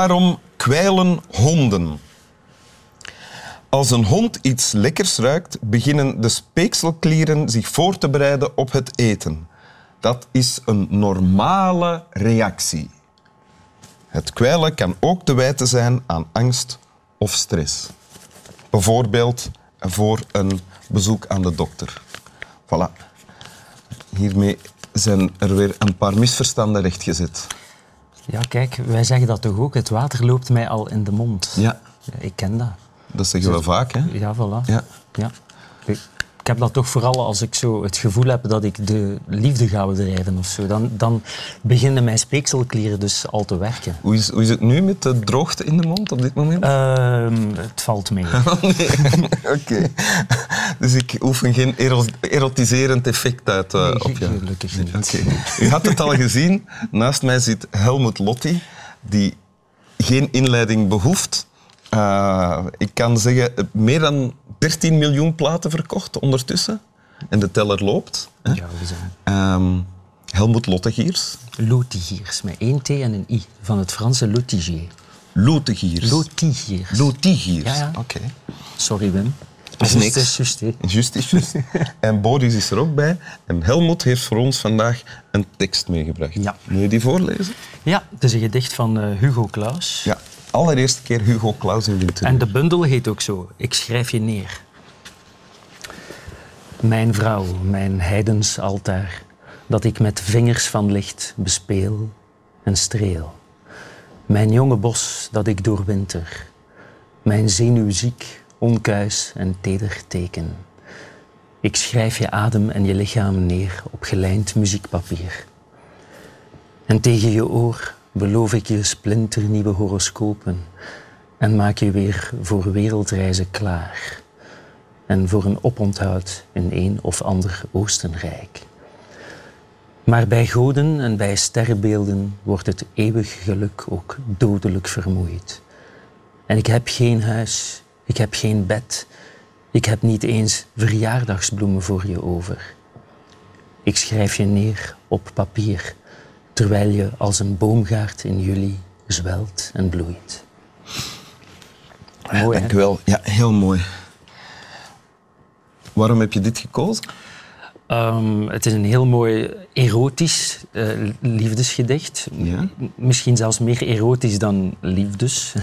Waarom kwijlen honden? Als een hond iets lekkers ruikt, beginnen de speekselklieren zich voor te bereiden op het eten. Dat is een normale reactie. Het kwijlen kan ook te wijten zijn aan angst of stress. Bijvoorbeeld voor een bezoek aan de dokter. Voilà. Hiermee zijn er weer een paar misverstanden rechtgezet. Ja, kijk, wij zeggen dat toch ook. Het water loopt mij al in de mond. Ja. Ik ken dat. Dat zeggen we vaak, hè? Ja, voilà. Ja. Ja. Ik, ik heb dat toch vooral als ik zo het gevoel heb dat ik de liefde ga bedrijven of zo. Dan, dan beginnen mijn speekselklieren dus al te werken. Hoe is, hoe is het nu met de droogte in de mond op dit moment? Ehm, het valt mee. Oh, nee. Oké. Dus ik oefen geen ero- erotiserend effect uit eh, Nee, op jou. gelukkig niet. U had het al gezien. Naast mij zit Helmut Lotti, die geen inleiding behoeft. Eh, ik kan zeggen, meer dan 13 miljoen platen verkocht ondertussen. En de teller loopt. hè. Ja, we zijn Ehm, Helmut Lottegiers. lotigiers met één T en een I van het Franse lotigier. Lotegiers. Lotigiers. Lotigiers. Ja, ja. Oké. Sorry, Wim. Is niks. is is en Boris is er ook bij. En Helmut heeft voor ons vandaag een tekst meegebracht. Ja. Wil je die voorlezen? Ja, het is een gedicht van eh, Hugo Claus. Ja. Allereerste keer Hugo Claus in winter. En de bundel heet ook zo. Ik schrijf je neer. Mijn vrouw, mijn heidens altaar, dat ik met vingers van licht bespeel en streel. Mijn jonge bos dat ik doorwinter. Mijn zenuwziek, onkuis en teder teken. Ik schrijf je adem en je lichaam neer op gelijnd muziekpapier. En tegen je oor beloof ik je splinternieuwe horoscopen en maak je weer voor wereldreizen klaar. En voor een oponthoud in een of ander Oostenrijk. Maar bij goden en bij sterrenbeelden wordt het eeuwig geluk ook dodelijk vermoeid. En ik heb geen huis, ik heb geen bed, ik heb niet eens verjaardagsbloemen voor je over. Ik schrijf je neer op papier, terwijl je als een boomgaard in juli zwelt en bloeit. Mooi? Dank u wel. Ja, heel mooi. Waarom heb je dit gekozen? Ehm, het is een heel mooi erotisch eh, liefdesgedicht. Ja. Misschien zelfs meer erotisch dan liefdes.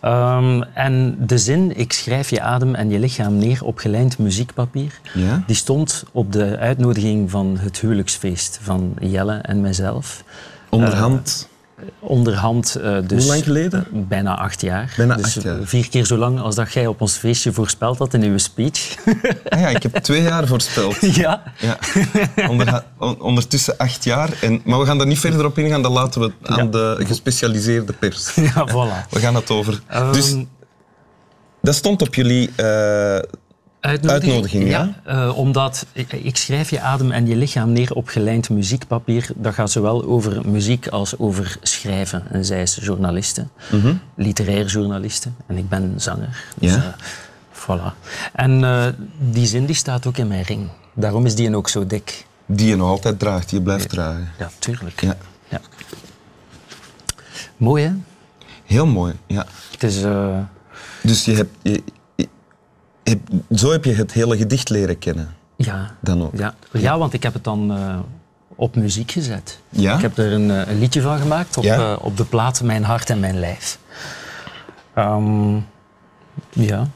Ehm, en de zin, ik schrijf je adem en je lichaam neer op gelijnd muziekpapier, Ja. die stond op de uitnodiging van het huwelijksfeest van Jelle en mijzelf. Onderhand. Onderhand eh, dus... Hoe lang geleden? Bijna acht jaar. Bijna dus acht jaar. vier keer zo lang als dat jij op ons feestje voorspeld had in uw speech. Ah ja, ik heb twee jaar voorspeld. ja. Ja. On- ondertussen acht jaar. En, maar we gaan daar niet verder op ingaan. Dat laten we aan Ja. de gespecialiseerde pers. ja, voilà. We gaan het over. Ehm, dus dat stond op jullie eh, Uitnodiging, ja? eh, omdat ik, ik schrijf je adem en je lichaam neer op gelijnd muziekpapier. Dat gaat zowel over muziek als over schrijven. En zij is journaliste, literair journaliste. En ik ben zanger. Dus, Ja. eh, voilà. En eh, die zin die staat ook in mijn ring. Daarom is die ook zo dik. die je nog altijd draagt, die je blijft dragen. Ja, tuurlijk. Ja. Ja. Mooi, hè? Heel mooi, ja. Het is... Dus je hebt, je, zo heb je het hele gedicht leren kennen. Ja, Dan ook. Ja, ja want ik heb het dan eh, op muziek gezet. Ja? Ik heb er een, eh, een liedje van gemaakt op, Ja? eh, op de plaat Mijn Hart en Mijn Lijf. Ehm, ja,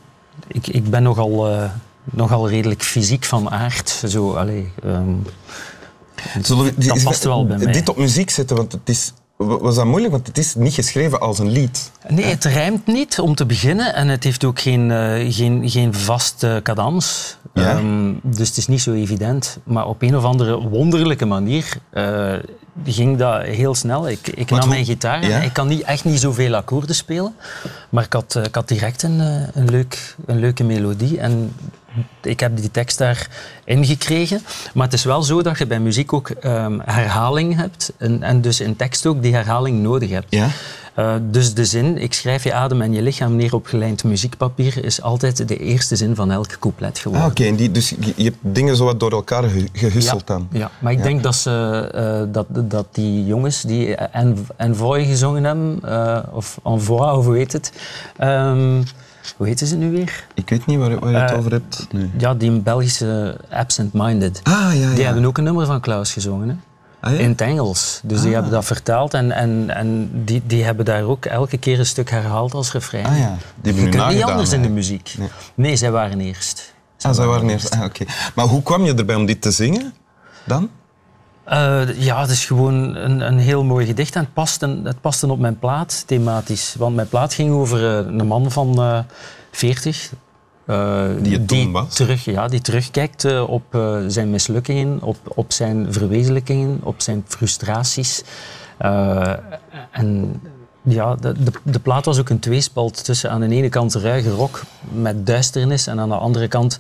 ik, ik ben nogal, eh, nogal redelijk fysiek van aard. Zo, allee, Zullen we- dat past wel bij mij. Dit op muziek zetten, want het is... Was dat moeilijk? Want het is niet geschreven als een lied. Nee, het rijmt niet om te beginnen en het heeft ook geen, eh, geen, geen vaste cadans. Ja. Ehm, dus het is niet zo evident. Maar op een of andere wonderlijke manier eh, ging dat heel snel. Ik, ik nam hoe- mijn gitaar. Ja? Ik kan niet, echt niet zoveel akkoorden spelen. Maar ik had, eh, ik had direct een, een, leuk, een leuke melodie. En ik heb die tekst daar ingekregen. Maar het is wel zo dat je bij muziek ook ehm, herhaling hebt. En, en dus in tekst ook die herhaling nodig hebt. Ja? Uh, dus de zin, ik schrijf je adem en je lichaam neer op gelijnd muziekpapier, is altijd de eerste zin van elk couplet geworden. Ah, oké. Okay. Dus je hebt dingen zo wat door elkaar gehusseld ja, dan? Ja, maar ik ja. denk dat, ze, uh, dat, dat die jongens die Envoy gezongen hebben, uh, of Envoy, of hoe heet het... Um, hoe heette ze nu weer? Ik weet niet waar, waar je het uh, over hebt. Nee. Ja, die Belgische Absent Minded. Ah, ja, ja. Die hebben ook een nummer van Klaus gezongen. Hè? Ah, ja? In het Engels. Dus die Ah. hebben dat vertaald en, en, en die, die hebben daar ook elke keer een stuk herhaald als refrein. Ah ja, die Je kunt niet anders in de muziek. Nee. Nee, zij waren eerst. Ah, zij waren eerst. Ah, oké. Maar hoe kwam je erbij om dit te zingen dan? Eh, ja, het is gewoon een, een heel mooi gedicht en het paste, het paste op mijn plaat thematisch. Want mijn plaat ging over eh, een man van eh 40. eh, Die het was? Terug, ja, die terugkijkt op zijn mislukkingen, op, op zijn verwezenlijkingen, op zijn frustraties. En ja, de, de, de plaat was ook een tweespalt tussen aan de ene kant ruige rock met duisternis en aan de andere kant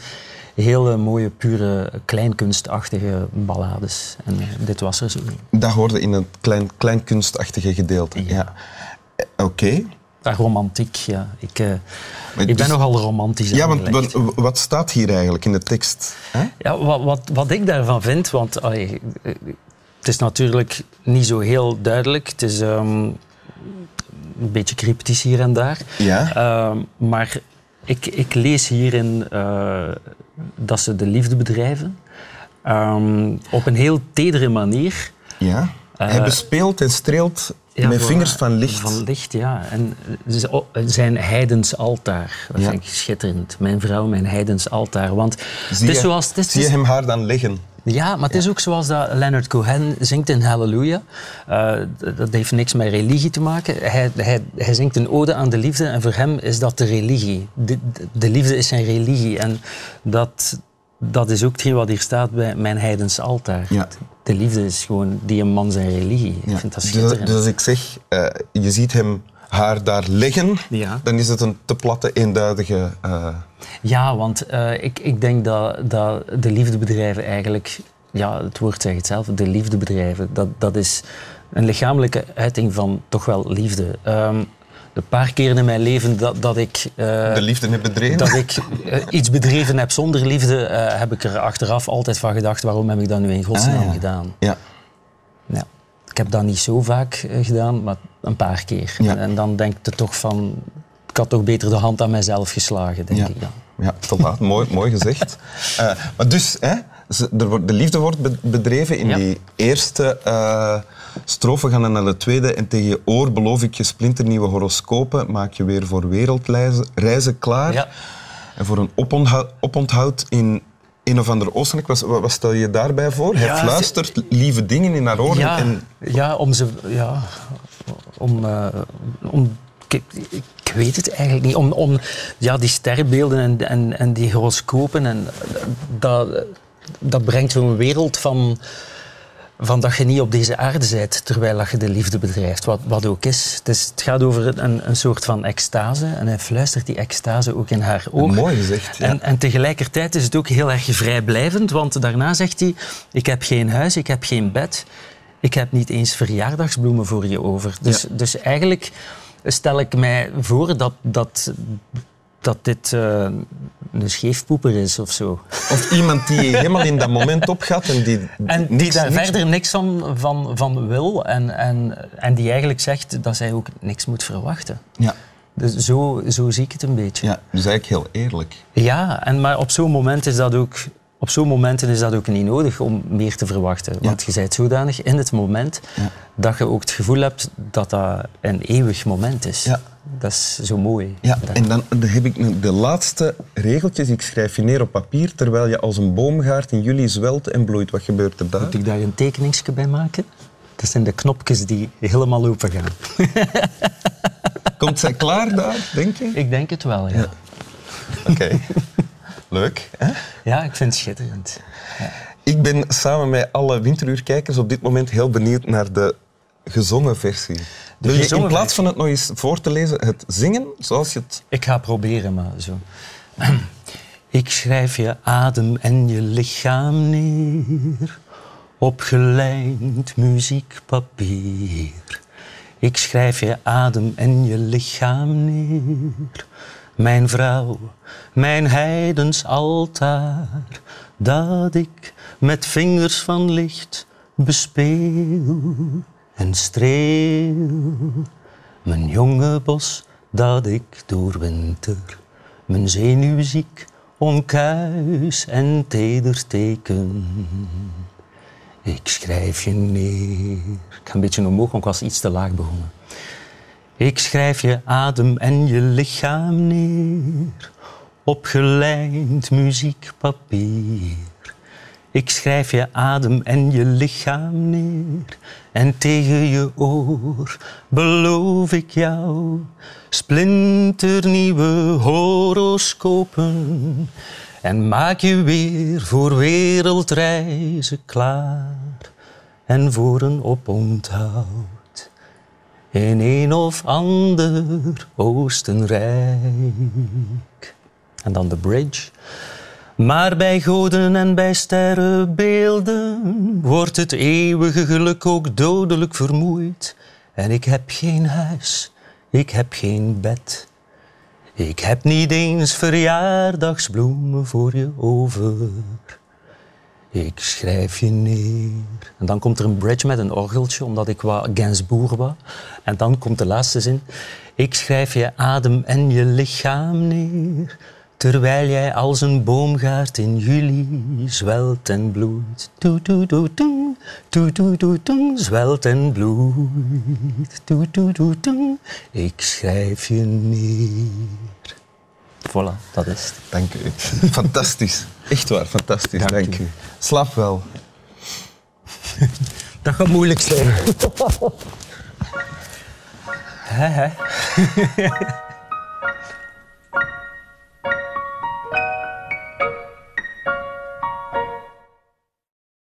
hele mooie, pure, kleinkunstachtige ballades. En eh, dit was er zo. Dat hoorde in het klein, klein kunstachtige gedeelte. Ja. Ja. Eh, Oké. Ah, romantiek, ja. Ik, eh, ik ben dus- nogal romantisch Ja, want wat, wat staat hier eigenlijk in de tekst? Hè? Ja, wat, wat, wat ik daarvan vind, want allee, het is natuurlijk niet zo heel duidelijk. Het is ehm, een beetje cryptisch hier en daar. Ja. Ehm, maar ik, ik lees hierin dat ze de liefde bedrijven. Ehm, op een heel tedere manier. ja. Hij Eh, bespeelt en streelt Ja, met vingers van licht. Van licht, ja. En zijn heidens altaar. Dat Ja. vind ik schitterend. Mijn vrouw, mijn heidens altaar. Want Zie het is je, zoals... Het is, zie je hem haar dan liggen? Ja, maar het is ook zoals dat Leonard Cohen zingt in Hallelujah. Eh, dat heeft niks met religie te maken. Hij, hij, hij zingt een ode aan de liefde en voor hem is dat de religie. De, de- de liefde is zijn religie. En dat, dat is ook hetgeen wat hier staat bij mijn heidens altaar. Ja. De liefde is gewoon die een man zijn religie. Ik vind dat Dus, schitterend. dus als ik zeg, eh, je ziet hem haar daar liggen, Ja. dan is het een te platte, eenduidige... eh, Ja, want eh, ik, ik denk dat, dat de liefdebedrijven eigenlijk... Ja, het woord zegt het zelf. De liefdebedrijven, dat, dat is een lichamelijke uiting van toch wel liefde. Ehm, de paar keer in mijn leven dat, dat ik... eh, de liefde heeft bedreven. dat ik iets bedreven heb zonder liefde, heb ik er achteraf altijd van gedacht, waarom heb ik dat nu in godsnaam Ah, ja. gedaan? Ja. Ik heb dat niet zo vaak eh, gedaan, maar een paar keer. Ja. En, en dan denk ik toch van, ik had toch beter de hand aan mezelf geslagen, denk Ja. ik dan. Ja, te laat. mooi, mooi gezegd. Eh, maar dus, hè, er de liefde wordt be- bedreven. In Ja. die eerste eh strofe gaan we naar de tweede. En tegen je oor beloof ik je splinternieuwe horoscopen. Maak je weer voor wereldreizen reizen klaar. Ja. En voor een oponthoud in een of ander oostenrijk. Wat, wat stel je daarbij voor? Hij Ja, ze- fluistert lieve dingen in haar oren. Ja, En, ja, om ze... Ja, om... eh, om ik, ik weet het eigenlijk niet. Om, om ja, die sterrenbeelden en, en, en die horoscopen, en, dat, dat brengt zo'n wereld van, van dat je niet op deze aarde bent terwijl je de liefde bedrijft. Wat, wat ook is. Het, is. het gaat over een, een soort van extase. En hij fluistert die extase ook in haar oor. mooi gezegd. Ja. En, en tegelijkertijd is het ook heel erg vrijblijvend, want daarna zegt hij: Ik heb geen huis, ik heb geen bed, ik heb niet eens verjaardagsbloemen voor je over. Dus, Ja. dus eigenlijk stel ik mij voor dat, dat, dat dit eh, een scheefpoeper is of zo. Of iemand die helemaal in dat moment opgaat en die, En die daar niks- verder niks van, van, van wil en, en, en die eigenlijk zegt dat zij ook niks moet verwachten. Ja, Dus zo, zo zie ik het een beetje. ja, dus eigenlijk heel eerlijk. Ja, en maar op zo'n moment is dat ook. Op zo'n momenten is dat ook niet nodig om meer te verwachten. Want je bent zodanig in het moment Ja. dat je ook het gevoel hebt dat dat een eeuwig moment is. Ja. Dat is zo mooi. Ja, en dan heb ik de laatste regeltjes. Ik schrijf je neer op papier, terwijl je als een boomgaard in juli zwelt en bloeit. Wat gebeurt er daar? Moet ik daar een tekeningsje bij maken? Dat zijn de knopjes die helemaal open gaan. Komt zij klaar daar, denk je? Ik denk het wel, ja. Oké. Leuk. Hè? Ja, ik vind het schitterend. Ik ben samen met alle winteruurkijkers op dit moment heel benieuwd naar de gezongen versie. Wil je gezongen in plaats van het nog eens voor te lezen, het zingen zoals je het... Ik ga proberen, maar zo. Ik schrijf je adem en je lichaam neer op gelijnd muziekpapier. Ik schrijf je adem en je lichaam neer. Mijn vrouw, mijn heidens altaar, dat ik met vingers van licht bespeel en streel. Mijn jonge bos dat ik doorwinter, mijn zenuwziek onkuis en teder teken. Ik schrijf je neer. Ik ga een beetje omhoog, want ik was iets te laag begonnen. Ik schrijf je adem en je lichaam neer op gelijnd muziekpapier. Ik schrijf je adem en je lichaam neer en tegen je oor beloof ik jou splinternieuwe horoscopen en maak je weer voor wereldreizen klaar en voor een oponthoud in een of ander Oostenrijk. En dan de bridge. Maar bij goden en bij sterrenbeelden wordt het eeuwige geluk ook dodelijk vermoeid. En ik heb geen huis, ik heb geen bed. Ik heb niet eens verjaardagsbloemen voor je over. Ik schrijf je neer. En dan komt er een bridge met een orgeltje, omdat ik wat Gainsbourg was. En dan komt de laatste zin. Ik schrijf je adem en je lichaam neer. Terwijl jij als een boomgaard in juli zwelt en bloeit. Toe, toe, toe, toe. Toe, toe, toe, toe. Zwelt en bloeit. Toe, toe, toe, toe. Ik schrijf je neer. Voilà, dat is het. Dank u. Fantastisch. Echt waar, fantastisch. Dank Dank, u. u. Slaap wel. Dat gaat moeilijk zijn. hè, hè.